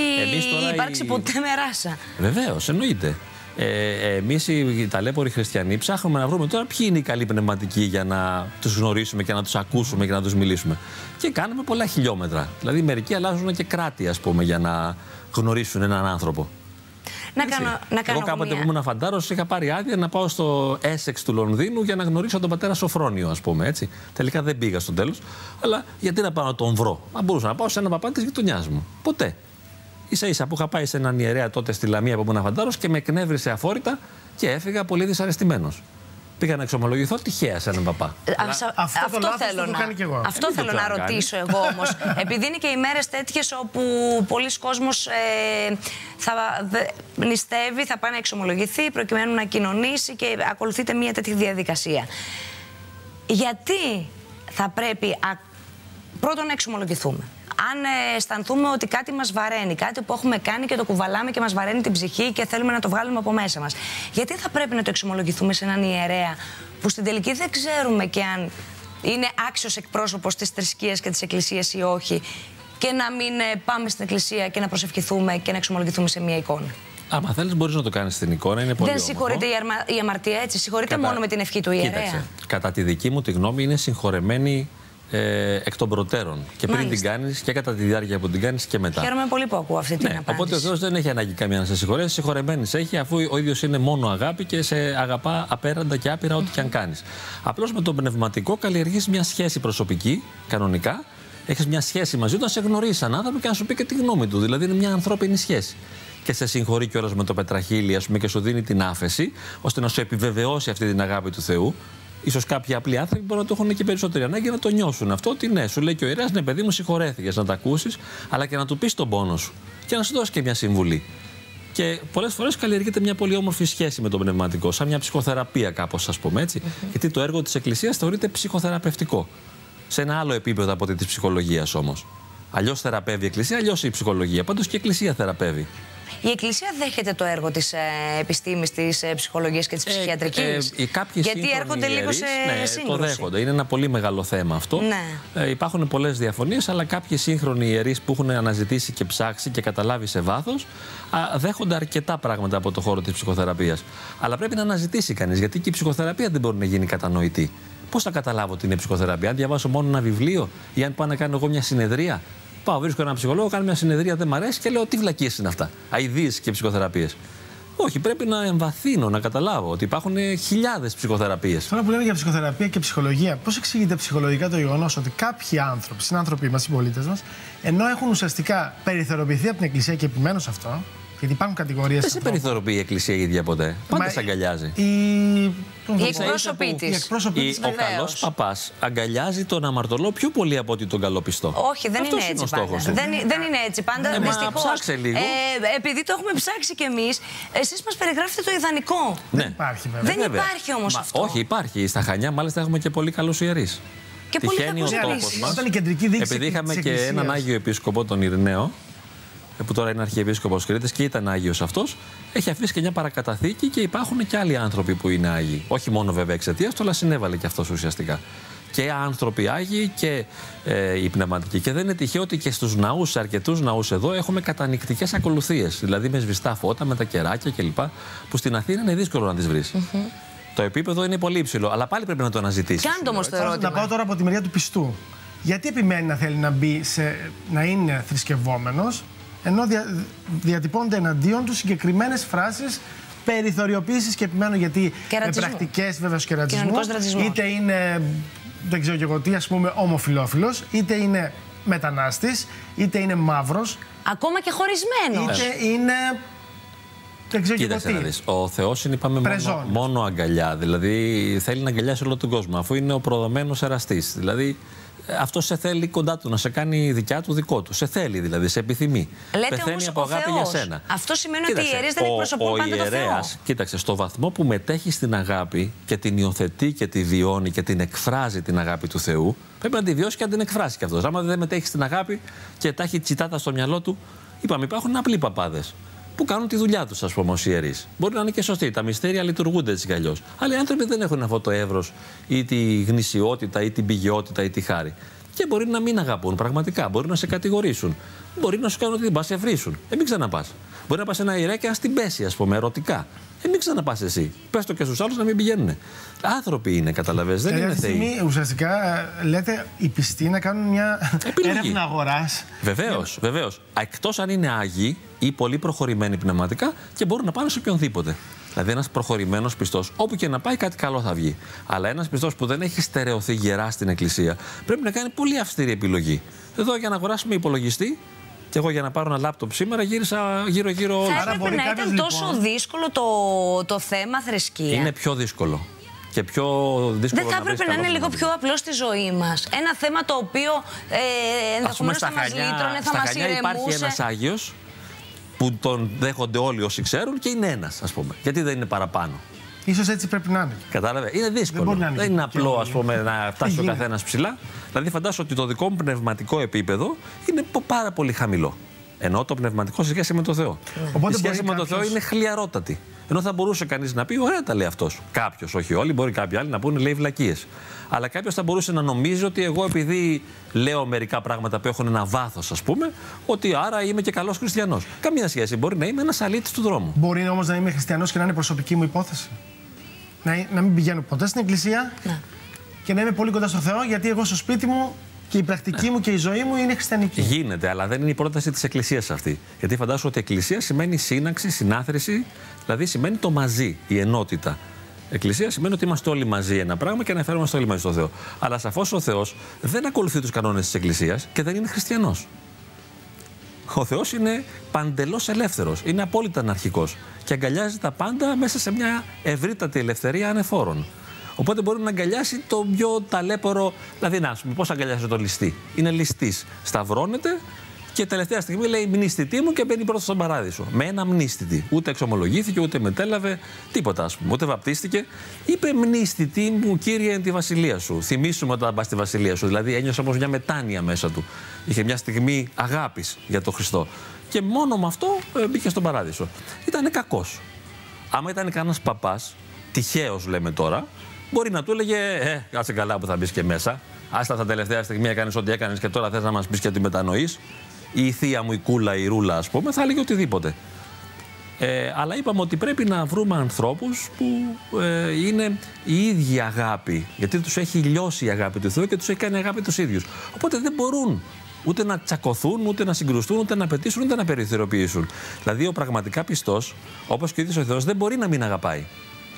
υπάρξει ποτέ με ράσα. Βεβαίως, εννοείται. Ε, Εμείς οι ταλέποροι χριστιανοί ψάχνουμε να βρούμε τώρα ποιοι είναι οι καλοί πνευματικοί για να τους γνωρίσουμε και να τους ακούσουμε και να τους μιλήσουμε. Και κάνουμε πολλά χιλιόμετρα. Δηλαδή, μερικοί αλλάζουν και κράτη, ας πούμε, για να γνωρίσουν έναν άνθρωπο. Να κάνω, να κάνω Εγώ κάποτε μια- που ήμουν φαντάρος, είχα πάρει άδεια να πάω στο Essex του Λονδίνου για να γνωρίσω τον πατέρα Σοφρόνιο, ας πούμε. Έτσι. Τελικά δεν πήγα στο τέλος. Αλλά γιατί να πάω να τον βρω; Αν μπορούσα να πάω σε έναν παπά της γειτονιάς μου. Ποτέ. Σα ίσα που είχα πάει σε έναν ιερέα τότε στη Λαμία που ήμουν φαντάρο και με εκνεύρισε αφόρητα και έφυγα πολύ δυσαρεστημένος. Πήγα να εξομολογηθώ τυχαία σε έναν παπά. Ε, α- αυτό αυτό, το λάθος θέλω το έχω να, κάνει κι εγώ. αυτό Ε, δεν θέλω το να ξέρω αν ρωτήσω εγώ όμως. (laughs) Επειδή είναι και οι μέρες τέτοιες όπου πολλοί κόσμος ε, θα δε- νηστεύει, θα πάει να εξομολογηθεί προκειμένου να κοινωνήσει και ακολουθείται μια τέτοια διαδικασία. Γιατί θα πρέπει α, πρώτον να εξομολογηθούμε. Αν ε, αισθανθούμε ότι κάτι μας βαραίνει, κάτι που έχουμε κάνει και το κουβαλάμε και μας βαραίνει την ψυχή και θέλουμε να το βγάλουμε από μέσα μας. Γιατί θα πρέπει να το εξομολογηθούμε σε έναν ιερέα που στην τελική δεν ξέρουμε και αν είναι άξιος εκπρόσωπος της θρησκείας και της εκκλησίας ή όχι και να μην ε, πάμε στην εκκλησία και να προσευχηθούμε και να εξομολογηθούμε σε μία εικόνα. Άμα θέλεις, μπορείς να το κάνεις στην εικόνα. Είναι πολύ δεν όμορφο. συγχωρείται η, αρμα- η αμαρτία έτσι, συγχωρείται Κατά- μόνο με την ευχή του ιερέα. Κοίταξε, κατά τη δική μου τη γνώμη είναι συγχωρεμένη ε, εκ των προτέρων. Και πριν Μάλιστα. την κάνεις και κατά τη διάρκεια που την κάνεις και μετά. Χαίρομαι πολύ που ακούω αυτή την Ναι, απάντηση. οπότε ο Θεός δεν έχει ανάγκη καμία να σε συγχωρέσει. Συγχωρεμένης σε έχει, αφού ο ίδιος είναι μόνο αγάπη και σε αγαπά απέραντα και άπειρα ό,τι και αν κάνεις. Απλώς με το πνευματικό καλλιεργείς μια σχέση προσωπική, κανονικά. Έχεις μια σχέση μαζί του, να σε γνωρίσει σαν άνθρωπο και να σου πει και τη γνώμη του. Δηλαδή είναι μια ανθρώπινη σχέση. Και σε συγχωρεί κιόλας με το πετραχίλι, ας πούμε, και σου δίνει την άφεση, ώστε να σου επιβεβαιώσει αυτή την αγάπη του Θεού. Ίσως κάποιοι απλοί άνθρωποι μπορεί να το έχουν και περισσότερη ανάγκη να το νιώσουν αυτό. Ότι ναι, σου λέει και ο ιερέα, ναι, παιδί μου, συγχωρέθηκες να τα ακούσεις, αλλά και να του πεις τον πόνο σου και να σου δώσει και μια συμβουλή. Και πολλές φορές καλλιεργείται μια πολύ όμορφη σχέση με το πνευματικό, σαν μια ψυχοθεραπεία, κάπως, ας πούμε έτσι. Γιατί το έργο της Εκκλησίας θεωρείται ψυχοθεραπευτικό. Σε ένα άλλο επίπεδο από της ψυχολογίας όμως. Αλλιώς θεραπεύει η Εκκλησία, αλλιώς η ψυχολογία. Πάντως και η Εκκλησία θεραπεύει. Η Εκκλησία δέχεται το έργο της ε, επιστήμης, της ε, ψυχολογίας και της ψυχιατρικής; Ε, οι κάποιοι γιατί σύγχρονοι έρχονται λίγο σε ιερείς, ναι, σύγκρουση. Το δέχονται. Είναι ένα πολύ μεγάλο θέμα αυτό. Ναι. Ε, υπάρχουν πολλές διαφωνίες, αλλά κάποιοι σύγχρονοι ιερείς που έχουν αναζητήσει και ψάξει και καταλάβει σε βάθος δέχονται αρκετά πράγματα από το χώρο της ψυχοθεραπείας. Αλλά πρέπει να αναζητήσει κανείς, γιατί και η ψυχοθεραπεία δεν μπορεί να γίνει κατανοητή. Πώς θα καταλάβω τι είναι ψυχοθεραπεία, αν διαβάσω μόνο ένα βιβλίο ή αν πάω να κάνω εγώ μια συνεδρία. Πάω, βρίσκω έναν ψυχολόγο, κάνω μια συνεδρία, δεν μ' αρέσει και λέω τι βλακίες είναι αυτά. Αιδίε και ψυχοθεραπείες. Όχι, πρέπει να εμβαθύνω, να καταλάβω ότι υπάρχουν χιλιάδες ψυχοθεραπείες. Τώρα που λέμε για ψυχοθεραπεία και ψυχολογία, πώς εξηγείται ψυχολογικά το γεγονός ότι κάποιοι άνθρωποι, συνάνθρωποι μας, συμπολίτες μας, ενώ έχουν ουσιαστικά περιθωριοποιηθεί από την Εκκλησία και επιμένω σε αυτό, γιατί υπάρχουν κατηγορίες. Δεν σε περιθωριοποιεί η Εκκλησία η ίδια ποτέ. Πάντα Μα- σε αγκαλιάζει. Οι, Οι εκπρόσωποι Οι της. εκπρόσωποι Η- της, ο βεβαίως. καλό παπάς αγκαλιάζει τον αμαρτωλό πιο πολύ από ότι τον καλοπιστό. Όχι, δεν Αυτός είναι έτσι ο πάντα. στόχος του. Δεν, δεν είναι έτσι πάντα. Ε, μα δυστυχώς. ψάξε λίγο. Ε, επειδή το έχουμε ψάξει κι εμείς, εσείς μας περιγράφετε το ιδανικό. Ναι. υπάρχει βέβαια. Δεν Βέβαια. υπάρχει όμως Μα αυτό. Όχι, υπάρχει. Στα Χανιά, μάλιστα, έχουμε και πολύ καλούς ιερείς. Και πολύ Τυχαίνει ο κακούς τόπος ιερείς. μας. Όταν η κεντρική διοίκηση Επειδή είχαμε της και Εκκλησίας- έναν Άγιο Επίσκοπο, τον Ειρηναίο, ε, που τώρα είναι Αρχιεπίσκοπος Κρήτης και ήταν Άγιος αυτός, έχει αφήσει και μια παρακαταθήκη και υπάρχουν και άλλοι άνθρωποι που είναι Άγιοι. Όχι μόνο βέβαια εξαιτίας του, αλλά συνέβαλε και αυτός ουσιαστικά. Και άνθρωποι Άγιοι και ε, οι πνευματικοί. Και δεν είναι τυχαίο ότι και στους ναούς, σε αρκετούς ναούς εδώ, έχουμε κατανικτικές ακολουθίες. Δηλαδή με σβηστά φώτα, με τα κεράκια κλπ. Που στην Αθήνα είναι δύσκολο να τις βρεις. Το επίπεδο είναι πολύ υψηλό, αλλά πάλι πρέπει να το αναζητήσεις. Κάντε όμως το Να ερώτημα. πάω τώρα από τη μεριά του πιστού. Γιατί επιμένει να θέλει να μπει σε, να είναι θρησκευόμενος, ενώ δια, διατυπώνται εναντίον του συγκεκριμένες φράσεις περιθωριοποίησης και επιμένω γιατί Και με ρατσισμού. πρακτικές βέβαια και ρατσισμού, Κοινωνικός ρατσισμός. είτε είναι δεν ξέρω και εγώ τι, ας πούμε, ομοφυλόφιλο, είτε είναι μετανάστης, είτε είναι μαύρος, Ακόμα και χωρισμένος. είτε είναι. Δεν ξέρω και εγώ Κοίταξε τι. να δεις. Ο Θεός είναι, είπαμε, μόνο, Πρεζόνιος. μόνο αγκαλιά. Δηλαδή θέλει να αγκαλιάσει όλο τον κόσμο, αφού είναι ο προδομένος εραστής. Δηλαδή αυτό σε θέλει κοντά του, να σε κάνει δικιά του δικό του. Σε θέλει δηλαδή, σε επιθυμεί. Λέτε Πεθαίνει όμως από ο αγάπη Θεός. για σένα. Αυτό σημαίνει ότι οι Κοίταξε, ιερείς δεν ο- εκπροσωπούν ο πάντα το Θεό. ιερέας, Κοίταξε, στο βαθμό που μετέχει στην αγάπη και την υιοθετεί και τη βιώνει και την εκφράζει την αγάπη του Θεού, πρέπει να τη βιώσει και να την εκφράσει κι αυτός. Άμα δεν μετέχει στην αγάπη και τα έχει τσιτάτα στο μυαλό του, είπαμε, υπάρχουν απλοί παπάδες που κάνουν τη δουλειά τους, ας πούμε, ως ιερείς. Μπορεί να είναι και σωστοί. Τα μυστήρια λειτουργούνται έτσι κι αλλιώς. Αλλά οι άνθρωποι δεν έχουν αυτό το εύρος ή τη γνησιότητα ή την πηγαιότητα ή τη χάρη. Και μπορεί να μην αγαπούν πραγματικά. Μπορεί να σε κατηγορήσουν. Μπορεί να σου κάνουν ότι δεν πας, σε βρίσουν. Ε, μην ξαναπάς. Μπορεί να πας σε ένα ιερέα και να στην πέσει, ας πούμε, ερωτικά. Ε, μην ξαναπάς εσύ. Πες το και στους άλλους να μην πηγαίνουν. Άνθρωποι είναι, καταλαβες, δεν Δηλαδή, είναι αυτή τη θεοί. στιγμή ουσιαστικά ε, λέτε οι πιστοί να κάνουν μια Επιλογή. έρευνα αγοράς. Βεβαίως, βεβαίως. Εκτός αν είναι άγιοι ή πολύ προχωρημένοι πνευματικά και μπορούν να πάνε σε οποιονδήποτε. Δηλαδή, ένας προχωρημένος πιστός, όπου και να πάει, κάτι καλό θα βγει. Αλλά ένας πιστός που δεν έχει στερεωθεί γερά στην Εκκλησία, πρέπει να κάνει πολύ αυστηρή επιλογή. Εδώ για να αγοράσουμε υπολογιστή, και εγώ για να πάρω ένα λάπτοπ σήμερα γύρισα γύρω-γύρω Θα έπρεπε να ήταν τόσο λοιπόν- δύσκολο το, το θέμα θρησκεία. Είναι πιο δύσκολο. Και πιο δύσκολο Δεν θα να βρεις έπρεπε να καλό είναι λίγο πνευματικό. πιο απλό στη ζωή μας. Ένα θέμα το οποίο ε, Ας πούμε, ενδεχομένως θα μας λύτρωνε, θα στα μας Χανιά υπάρχει ηρεμούσε. ένας Άγιος που τον δέχονται όλοι όσοι ξέρουν και είναι ένας, ας πούμε. Γιατί δεν είναι παραπάνω. Ίσως έτσι πρέπει να είναι. Κατάλαβε. Είναι δύσκολο. μπορεί να Δεν είναι είναι, και απλό όλοι. ας πούμε, να φτάσει ο γίνεται; καθένας ψηλά. Δηλαδή, φαντάσου ότι το δικό μου πνευματικό επίπεδο είναι πο- πάρα πολύ χαμηλό. Ενώ το πνευματικό σε σχέση με το Θεό. Οπότε η σχέση μπορεί με το Θεό κάποιος- είναι χλιαρότατη. Ενώ θα μπορούσε κανείς να πει: Ωραία τα λέει αυτός. Κάποιος, όχι όλοι, μπορεί κάποιοι άλλοι να πούνε λέει βλακίες. Αλλά κάποιος θα μπορούσε να νομίζει ότι εγώ, επειδή λέω μερικά πράγματα που έχουν ένα βάθος, ας πούμε, ότι άρα είμαι και καλός χριστιανός. Καμία σχέση. Μπορεί να είμαι ένας αλήτης του δρόμου. Μπορεί όμως να είμαι χριστιανός και να είναι προσωπική μου υπόθεση. Να, να μην πηγαίνω ποτέ στην εκκλησία και να είμαι πολύ κοντά στο Θεό, γιατί εγώ στο σπίτι μου και η πρακτική μου και η ζωή μου είναι χριστιανική. Γίνεται, αλλά δεν είναι η πρόταση της Εκκλησίας αυτή. Γιατί φαντάζομαι ότι Εκκλησία σημαίνει σύναξη, συνάθρηση, δηλαδή σημαίνει το μαζί, η ενότητα. Εκκλησία σημαίνει ότι είμαστε όλοι μαζί ένα πράγμα και αναφέρομαστε όλοι μαζί στο Θεό. Αλλά σαφώς ο Θεός δεν ακολουθεί τους κανόνες της Εκκλησίας και δεν είναι χριστιανός. Ο Θεός είναι παντελώς ελεύθερος, είναι απόλυτα αναρχικός και αγκαλιάζει τα πάντα μέσα σε μια ευρύτατη ελευθερία ανεφόρων. Οπότε μπορεί να αγκαλιάσει το πιο ταλέπορο. Δηλαδή, να πούμε, πώς αγκαλιάζει το ληστή. Είναι ληστής. Σταυρώνεται και τελευταία στιγμή λέει μνηστητή μου και μπαίνει πρώτος στον παράδεισο. Με ένα μνηστητή. Ούτε εξομολογήθηκε, ούτε μετέλαβε, τίποτα ας πούμε. Ούτε βαπτίστηκε. Είπε μνηστητή μου, κύριε, εν τη βασιλεία σου. Θυμήσουμε όταν πας στη βασιλεία σου. Δηλαδή ένιωσε όμως μια μετάνοια μέσα του. Είχε μια στιγμή αγάπης για τον Χριστό. Και μόνο με αυτό ε, μπήκε στον παράδεισο. Ήταν κακός. Άμα ήταν κανένας παπάς, τυχαίο λέμε τώρα, μπορεί να του έλεγε Ε, κάτσε καλά που θα μπεις και μέσα. Άστα τα τελευταία στιγμή έκανες ό,τι έκανες και τώρα θες να μας πεις και ότι μετανοείς. Ή η θεία μου η κούλα, η ρούλα, ας πούμε, θα έλεγε οτιδήποτε. Ε, αλλά είπαμε ότι πρέπει να βρούμε ανθρώπους που ε, είναι η ίδια αγάπη. Γιατί τους έχει λιώσει η αγάπη του Θεού και τους έχει κάνει αγάπη τους ίδιους. Οπότε δεν μπορούν ούτε να τσακωθούν, ούτε να συγκρουστούν, ούτε να πετήσουν, ούτε να περιθωριοποιήσουν. Δηλαδή ο πραγματικά πιστός, όπως και ο ίδιος ο Θεός, δεν μπορεί να μην αγαπάει.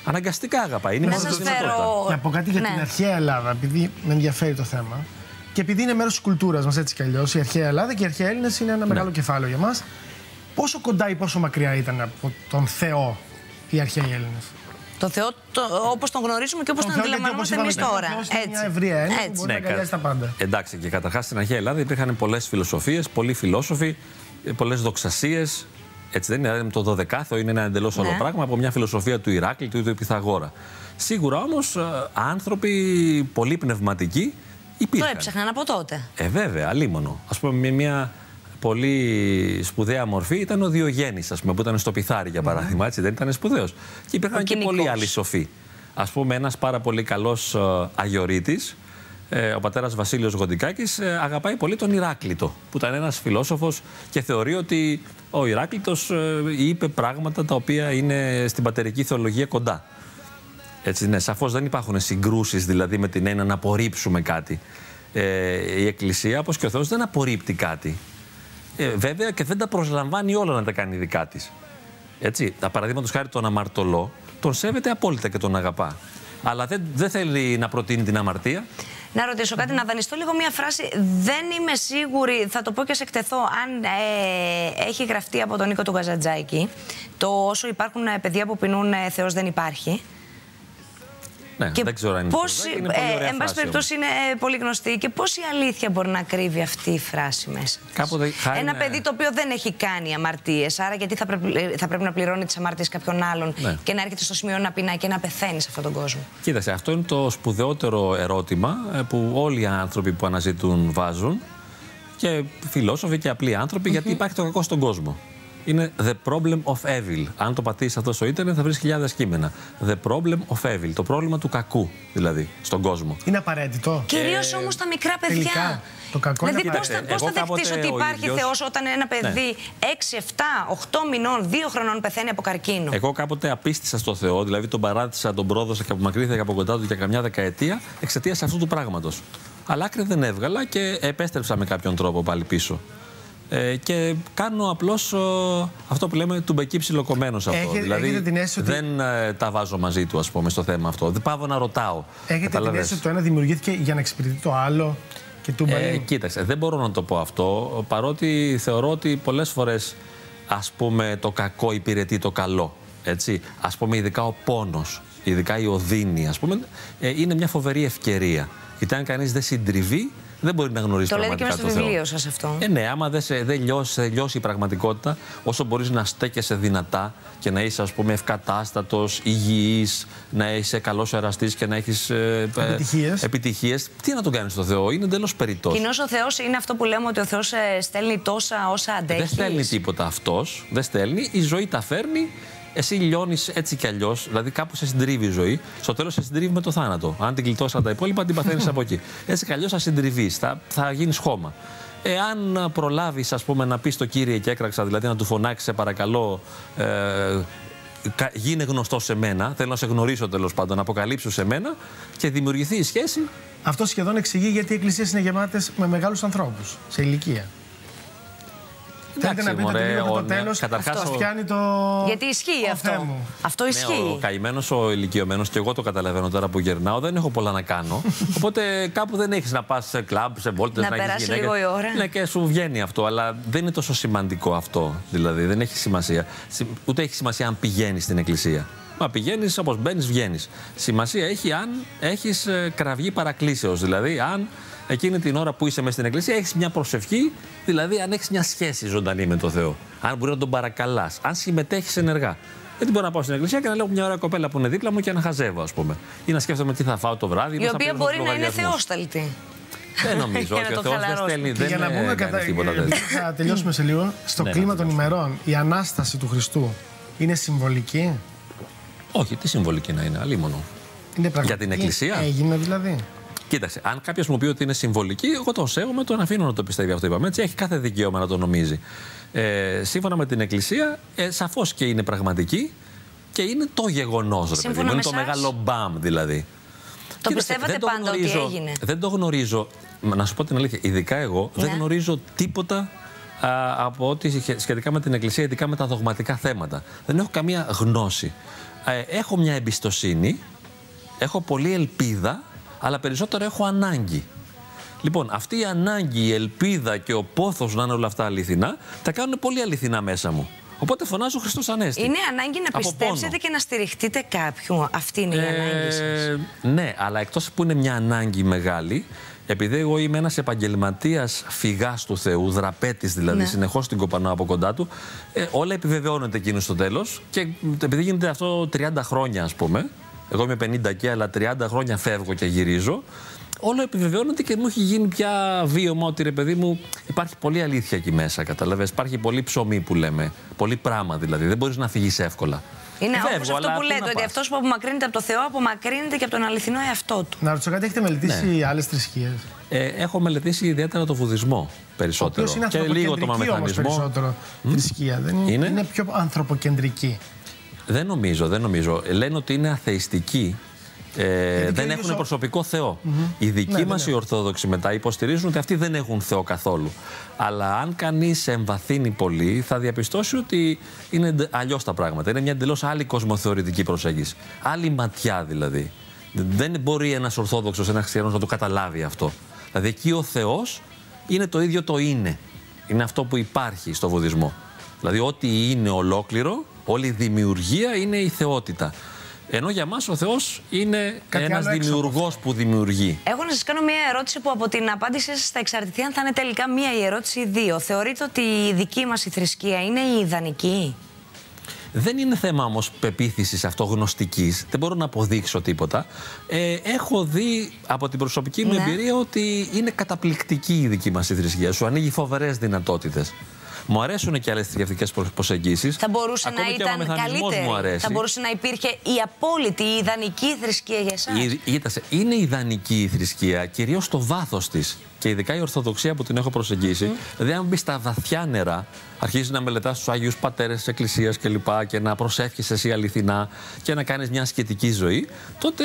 Αναγκαστικά αγαπάει. Είναι Να μόνο σας του δυνατότητας. φέρω- Να πω κάτι για Ναι. την αρχαία Ελλάδα, επειδή με ενδιαφέρει το θέμα. Και επειδή είναι μέρος της κουλτούρας μας έτσι κι αλλιώς, η αρχαία Ελλάδα και οι αρχαίοι Έλληνες είναι ένα μεγάλο κεφάλαιο για μας. Πόσο κοντά ή πόσο μακριά ήταν από τον Θεό οι αρχαίοι Έλληνες; Το Θεό το, όπως τον γνωρίζουμε και όπως τον, αντιλαμβανόμαστε εμείς τώρα. Είναι μια ευρεία έννοια που Έτσι. μπορεί να κα- αγκαλιάζει τα πάντα. Εντάξει, και καταρχάς στην αρχαία Ελλάδα υπήρχαν πολλές φιλοσοφίες, πολλοί φιλόσοφοι, πολλές δοξασίες. Έτσι δεν είναι, δηλαδή, το 12ο είναι ένα εντελώς άλλο Ναι. πράγμα από μια φιλοσοφία του Ηράκλη του ή του Πιθαγόρα. Σίγουρα όμως άνθρωποι πολύ πνευματικοί Το υπήρχαν. έψαχναν από τότε. Ε, βέβαια, αλίμονο. Α πούμε, με μια πολύ σπουδαία μορφή ήταν ο Διογέννης, ας πούμε, που ήταν στο Πιθάρι, για παράδειγμα. Έτσι, δεν ήταν σπουδαίος. Και υπήρχαν Ο και κοινικός. πολλοί άλλοι σοφοί. Α πούμε, ένας πάρα πολύ καλός αγιορείτης, ο πατέρας Βασίλειος Γοντικάκης, αγαπάει πολύ τον Ηράκλειτο, που ήταν ένας φιλόσοφος και θεωρεί ότι ο Ηράκλειτο είπε πράγματα τα οποία είναι στην πατερική θεολογία κοντά. Έτσι, ναι, σαφώς δεν υπάρχουν συγκρούσεις δηλαδή με την έννοια να απορρίψουμε κάτι. Ε, η Εκκλησία, όπως και ο Θεός, δεν απορρίπτει κάτι. Ε, βέβαια και δεν τα προσλαμβάνει όλα να τα κάνει δικά της. Έτσι, τα παραδείγματος χάρη τον αμαρτωλό, τον σέβεται απόλυτα και τον αγαπά. Αλλά δεν, δεν θέλει να προτείνει την αμαρτία. Να ρωτήσω κάτι, να δανειστώ λίγο μία φράση. Δεν είμαι σίγουρη, θα το πω και σε εκτεθώ, αν ε, έχει γραφτεί από τον Νίκο του Γκαζατζάκη το όσο υπάρχουν ε, παιδιά που πεινούν ε, Θεός δεν υπάρχει. Ναι, δεν ξέρω αν είναι πώς, σωστά, είναι πολύ ωραία ε, εν πάση φράση περιπτώσει είναι ε, πολύ γνωστή και πώς η αλήθεια μπορεί να κρύβει αυτή η φράση μέσα. της; Κάποτε χάρη Ένα με- παιδί το οποίο δεν έχει κάνει αμαρτίες, άρα γιατί θα πρέπει, ε, θα πρέπει να πληρώνει τις αμαρτίες κάποιον άλλον Ναι. και να έρχεται στο σημείο να πεινάει και να πεθαίνει σε αυτόν τον κόσμο; Κοίταξε, αυτό είναι το σπουδαιότερο ερώτημα ε, που όλοι οι άνθρωποι που αναζητούν βάζουν και φιλόσοφοι και απλοί άνθρωποι, γιατί υπάρχει το κακό στον κόσμο. Είναι the problem of evil. Αν το πατήσεις αυτό στο ίντερνετ θα βρεις χιλιάδες κείμενα. The problem of evil. Το πρόβλημα του κακού, δηλαδή, στον κόσμο. Είναι απαραίτητο. Κυρίως όμως τα μικρά παιδιά. τελικά, το κακό δηλαδή, είναι πώς θα, απαραίτητο. πώς θα Εγώ δεχτείς κάποτε ότι ο υπάρχει ίδιος- Ναι. Θεός όταν ένα παιδί 6, 7, 8 μηνών, 2 χρονών πεθαίνει από καρκίνο; Εγώ κάποτε απίστησα στο Θεό, δηλαδή τον παράτησα, τον πρόδωσα και απομακρύνθηκα από κοντά του για καμιά δεκαετία εξαιτίας αυτού του πράγματος. Αλλά άκρη δεν έβγαλα και επέστρεψα με κάποιον τρόπο πάλι πίσω. Ε, και κάνω απλώς αυτό που λέμε του μπεκί ψιλοκομμένος αυτό. Έχετε- δηλαδή έχετε την αίσθηση ότι- δεν ε, τα βάζω μαζί του, ας πούμε, στο θέμα αυτό. Δεν πάω να ρωτάω. Έχετε την Καταλαβες. αίσθηση ότι το ένα δημιουργήθηκε για να εξυπηρετεί το άλλο και του Ε, κοίταξε, δεν μπορώ να το πω αυτό, παρότι θεωρώ ότι πολλές φορές ας πούμε το κακό υπηρετεί το καλό. Έτσι. Ας πούμε ειδικά ο πόνος, ειδικά η οδύνη, ας πούμε, ε, είναι μια φοβερή ευκαιρία. Γιατί αν κανείς δεν συντριβεί, δεν μπορεί να γνωρίσει Το λέτε και πραγματικά μέσα στο το Θεό. βιβλίο σας αυτό. Ε, ναι, άμα δεν, σε, δεν λιώσεις, δεν λιώσει η πραγματικότητα, όσο μπορείς να στέκεσαι δυνατά και να είσαι, ας πούμε, ευκατάστατος, υγιής, να είσαι καλός εραστής και να έχεις. Ε, Επιτυχίες. επιτυχίες, τι να τον κάνεις στο Θεό, είναι εντελώς περιττός. Κοινό ο Θεός είναι αυτό που λέμε ότι ο Θεός στέλνει τόσα όσα αντέχει. Δεν στέλνει τίποτα αυτός. Δεν στέλνει. Η ζωή τα φέρνει. Εσύ λιώνεις έτσι κι αλλιώς. Δηλαδή κάπου σε συντρίβει η ζωή. Στο τέλος σε συντρίβει με το θάνατο. Αν την γλιτώσει από τα υπόλοιπα, την παθαίνεις (laughs) από εκεί. Έτσι κι αλλιώς θα συντριβείς. Θα, θα γίνεις χώμα. Εάν προλάβεις, ας πούμε, να πεις στο κύριε και έκραξα, δηλαδή να του φωνάξεις, σε παρακαλώ, ε, κα- γίνε γνωστό σε μένα, θέλω να σε γνωρίσω τέλος πάντων, να αποκαλύψω σε μένα και δημιουργηθεί η σχέση, Αυτό σχεδόν εξηγεί γιατί οι εκκλησίες είναι γεμάτες με μεγάλους ανθρώπους σε ηλικία. Θέλετε να πείτε ότι μωρέ, λίγο ο- το ναι, τέλος καταρχάς αυτό ο- φτιάνει το. Γιατί ισχύει ο αυτό. Θεέ μου. Αυτό Ναι, ισχύει. ο καημένος, ο ηλικιωμένος, και εγώ το καταλαβαίνω τώρα που γερνάω, δεν έχω πολλά να κάνω. (laughs) Οπότε κάπου δεν έχεις να πας σε κλαμπ, σε βόλτες, Να να, έχεις περάσει γυναίκες. λίγο η ώρα. Ναι, και σου βγαίνει αυτό. Αλλά δεν είναι τόσο σημαντικό αυτό. Δηλαδή, δεν έχει σημασία. Συ- Ούτε έχει σημασία αν πηγαίνει στην εκκλησία. Μα πηγαίνεις όπως μπαίνεις, βγαίνεις. Σημασία έχει αν έχεις κραυγή παρακλήσεως. Δηλαδή, αν εκείνη την ώρα που είσαι μέσα στην εκκλησία έχεις μια προσευχή, δηλαδή αν έχεις μια σχέση ζωντανή με τον Θεό. Αν μπορεί να τον παρακαλάς, αν συμμετέχεις ενεργά. Γιατί μπορώ να πάω στην εκκλησία και να λέω μια ωραία κοπέλα που είναι δίπλα μου και να χαζεύω, ας πούμε. Ή να σκέφτομαι τι θα φάω το βράδυ. η πώς θα οποία πληρώσω μπορεί τους να είναι λογαριασμούς. θεόσταλτη. Δεν νομίζω. (laughs) Για να όχι, ο το Θεός δεν χαλαρώσουμε. στέλνει. Και Δεν για να μπούμε ε, κατά. κάνει τίποτα ε, τέτοιο. Θα τελειώσουμε σε λίγο. Στο Ναι, κλίμα ναι, των ημερών, η ανάσταση του Χριστού είναι συμβολική; Όχι, τι συμβολική να είναι, αλλήμωνο. Είναι πραγματική. την Εκκλησία; Έγινε δηλαδή. Κοίταξε, αν κάποιος μου πει ότι είναι συμβολική, εγώ τον σέβομαι, τον αφήνω να το πιστεύει αυτό. Είπαμε έτσι, έχει κάθε δικαίωμα να το νομίζει. Ε, σύμφωνα με την Εκκλησία, ε, σαφώς και είναι πραγματική και είναι το γεγονός. Σύμφωνα Είναι με το εσάς; μεγάλο μπαμ δηλαδή. Το Κοίταξε, πιστεύατε δεν το πάντα ότι γνωρίζω- έγινε; Δεν το γνωρίζω. Να σου πω την αλήθεια, ειδικά εγώ δεν Ναι. γνωρίζω τίποτα α, από ό,τι σχε- σχετικά με την Εκκλησία, ειδικά με τα δογματικά θέματα. Δεν έχω καμία γνώση. Ε, έχω μια εμπιστοσύνη, έχω πολλή ελπίδα, αλλά περισσότερο έχω ανάγκη. Λοιπόν, αυτή η ανάγκη, η ελπίδα και ο πόθος να είναι όλα αυτά αληθινά, τα κάνουν πολύ αληθινά μέσα μου. Οπότε φωνάζω Χριστός Ανέστη. Είναι ανάγκη να Από πιστέψετε πόνο. και να στηριχτείτε κάποιου. Αυτή είναι η ανάγκη σας. Ε, ναι, αλλά εκτός που είναι μια ανάγκη μεγάλη, επειδή εγώ είμαι ένας επαγγελματίας φυγάς του Θεού, δραπέτης δηλαδή, Ναι. συνεχώς την κοπανάω από κοντά του, ε, όλα επιβεβαιώνεται εκείνο στο τέλος και επειδή γίνεται αυτό 30 χρόνια ας πούμε, εγώ είμαι 50 και αλλά 30 χρόνια φεύγω και γυρίζω, όλο επιβεβαιώνεται και μου έχει γίνει πια βίωμα ότι ρε παιδί μου υπάρχει πολλή αλήθεια εκεί μέσα, καταλαβες. Υπάρχει πολύ ψωμί που λέμε, πολύ πράγμα δηλαδή, δεν μπορείς να φύγεις εύκολα. Είναι Φεύγω, όπως αυτό αλλά που πού λέτε, να ότι πας. αυτός που απομακρύνεται από το Θεό απομακρύνεται και από τον αληθινό εαυτό του. Να ρωτήσω κάτι, έχετε μελετήσει Ναι. άλλες θρησκείες; Ε, έχω μελετήσει ιδιαίτερα το βουδισμό Ο περισσότερο. οποίος είναι και λίγο το ανθρωποκεντρική όμως μαμεθανισμό. περισσότερο θρησκεία. Δεν είναι, Είναι; είναι πιο ανθρωποκεντρική. Δεν νομίζω, δεν νομίζω. Λένε ότι είναι αθεϊστικοί. Ε, και δεν ο έχουν ίδιος ο- προσωπικό Θεό. Οι δικοί Ναι, μας ναι, ναι. οι Ορθόδοξοι μετά υποστηρίζουν ότι αυτοί δεν έχουν Θεό καθόλου. Αλλά αν κανείς εμβαθύνει πολύ, θα διαπιστώσει ότι είναι αλλιώς τα πράγματα. Είναι μια εντελώς άλλη κοσμοθεωρητική προσέγγιση. Άλλη ματιά δηλαδή. Δεν μπορεί ένας Ορθόδοξος, ένας Χριστιανός να το καταλάβει αυτό. Δηλαδή εκεί ο Θεός είναι το ίδιο το είναι. Είναι αυτό που υπάρχει στο βουδισμό. Δηλαδή ό,τι είναι ολόκληρο, όλη η δημιουργία είναι η θεότητα. Ενώ για μας ο Θεός είναι Κάτι ένας άλλο έξω από δημιουργός που δημιουργεί. Έχω να σας κάνω μια ερώτηση που από την απάντησή σας θα εξαρτηθεί αν θα είναι τελικά μία η ερώτηση ή δύο. Θεωρείτε ότι η δική μας η θρησκεία είναι η ιδανική; Δεν είναι θέμα όμως πεποίθησης αυτογνωστικής, δεν μπορώ να αποδείξω τίποτα. Ε, έχω δει από την προσωπική μου Ναι. εμπειρία ότι είναι καταπληκτική η δική μας η θρησκεία. Σου ανοίγει φοβερές δυνατότητες. Μου αρέσουν και άλλες θρησκευτικές προσεγγίσεις. Θα μπορούσε Ακόμη να και ο ήταν μαμεθανισμός καλύτερη. μου αρέσει. Θα μπορούσε να υπήρχε η απόλυτη, η ιδανική θρησκεία για εσάς. Η- κοίτασε, είναι ιδανική η θρησκεία, κυρίως στο βάθος της. Και ειδικά η Ορθοδοξία που την έχω προσεγγίσει. Δηλαδή, αν μπεις στα βαθιά νερά, αρχίζεις να μελετάς τους Άγιους Πατέρες της Εκκλησίας και λοιπά και να προσεύχεσαι εσύ αληθινά και να κάνεις μια ασκητική ζωή, τότε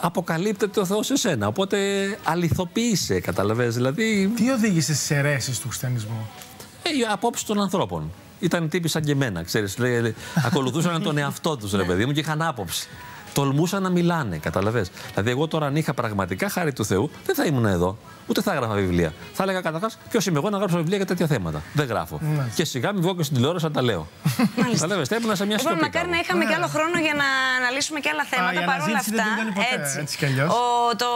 αποκαλύπτεται ο Θεός σε σένα. Οπότε αληθοποιείσαι, καταλαβες. Δηλαδή, Τι οδήγησε στις αιρέσεις του χριστιανισμού; Οι απόψεις των ανθρώπων. Ήταν τύποι σαν και εμένα, ξέρεις. Λέει, λέει, ακολουθούσαν τον εαυτό τους, ρε παιδί μου, και είχαν άποψη. Τολμούσαν να μιλάνε, καταλαβέ. Δηλαδή, εγώ τώρα αν είχα πραγματικά χάρη του Θεού, δεν θα ήμουν εδώ. Ούτε θα έγραφα βιβλία. Θα έλεγα καταρχάς ποιος είμαι εγώ να γράψω βιβλία για τέτοια θέματα. Δεν γράφω. Και σιγά μην βγω και στην τηλεόραση να τα λέω. Καταλαβαίνετε, ήμουν σε μια Λοιπόν, σιωπή. μακάρι κάπου. να είχαμε Ναι. και άλλο χρόνο για να αναλύσουμε και άλλα θέματα. η Παρ' όλα αναζήτηση δεν αυτά, τελειώνει ποτέ, έτσι. έτσι κι αλλιώς. Ο, το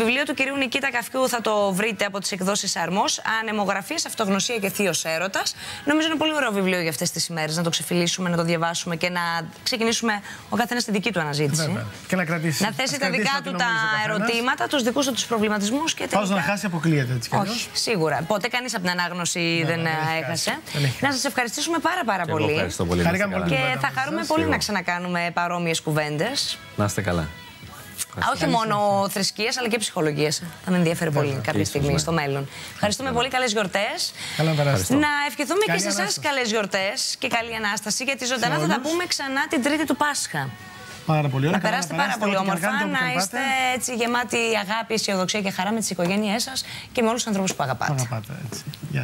βιβλίο του κυρίου Νικήτα Καυκιού θα το βρείτε από τις εκδόσεις Αρμός. Ανεμογραφίε, Αυτογνωσία και Θείος Έρωτας. Νομίζω είναι πολύ ωραίο βιβλίο για αυτές τις ημέρες. Να το ξεφυλίσουμε, να το διαβάσουμε και να ξεκινήσουμε ο καθένας τη δική του αναζήτηση. Βέβαια. Και να κρατήσει. Να θέσει Ας τα κρατήσει δικά ό,τι του τα νομίζει ο καθένας. ερωτήματα, τους δικούς του τους προβληματισμούς και Πάω τελικά. Να χάσει, αποκλείεται έτσι κι αλλιώς. Όχι, σίγουρα. Ποτέ κανείς από την ανάγνωση δεν δεν ε, έχει έχασε. χάσει. Δεν έχει Να σας ευχαριστήσουμε πάρα πάρα Και εγώ πολύ. ευχαριστώ πολύ. να είστε Χαρήκαμε καλά. πολύ. Και Κουβέντα θα μαζί χαρούμε σας. πολύ Εγώ. να ξανακάνουμε παρόμοιες κουβέντες. Να είστε καλά. Όχι μόνο θρησκείες, αλλά και ψυχολογίες. Θα με ενδιαφέρει πολύ κάποια Ίσως, στιγμή ναι. στο μέλλον. Ευχαριστούμε πολύ. Καλές γιορτές. Καλά να περάσετε. Να ευχηθούμε και Καλή σε εσάς Ανάσταση. καλές γιορτές και καλή ανάσταση. Γιατί ζωντανά Σε θα τα όλους. πούμε ξανά την Τρίτη του Πάσχα. Πάρα πολύ ωραία. Να Καλά περάσετε πάρα πολύ ό,τι και αν όμορφα, κάνετε, όπου και να αν είστε πάτε, έτσι γεμάτοι αγάπη, αισιοδοξία και χαρά με τις οικογένειές σας και με όλους τους ανθρώπους που αγαπάτε. Αγαπάτε έτσι. Γεια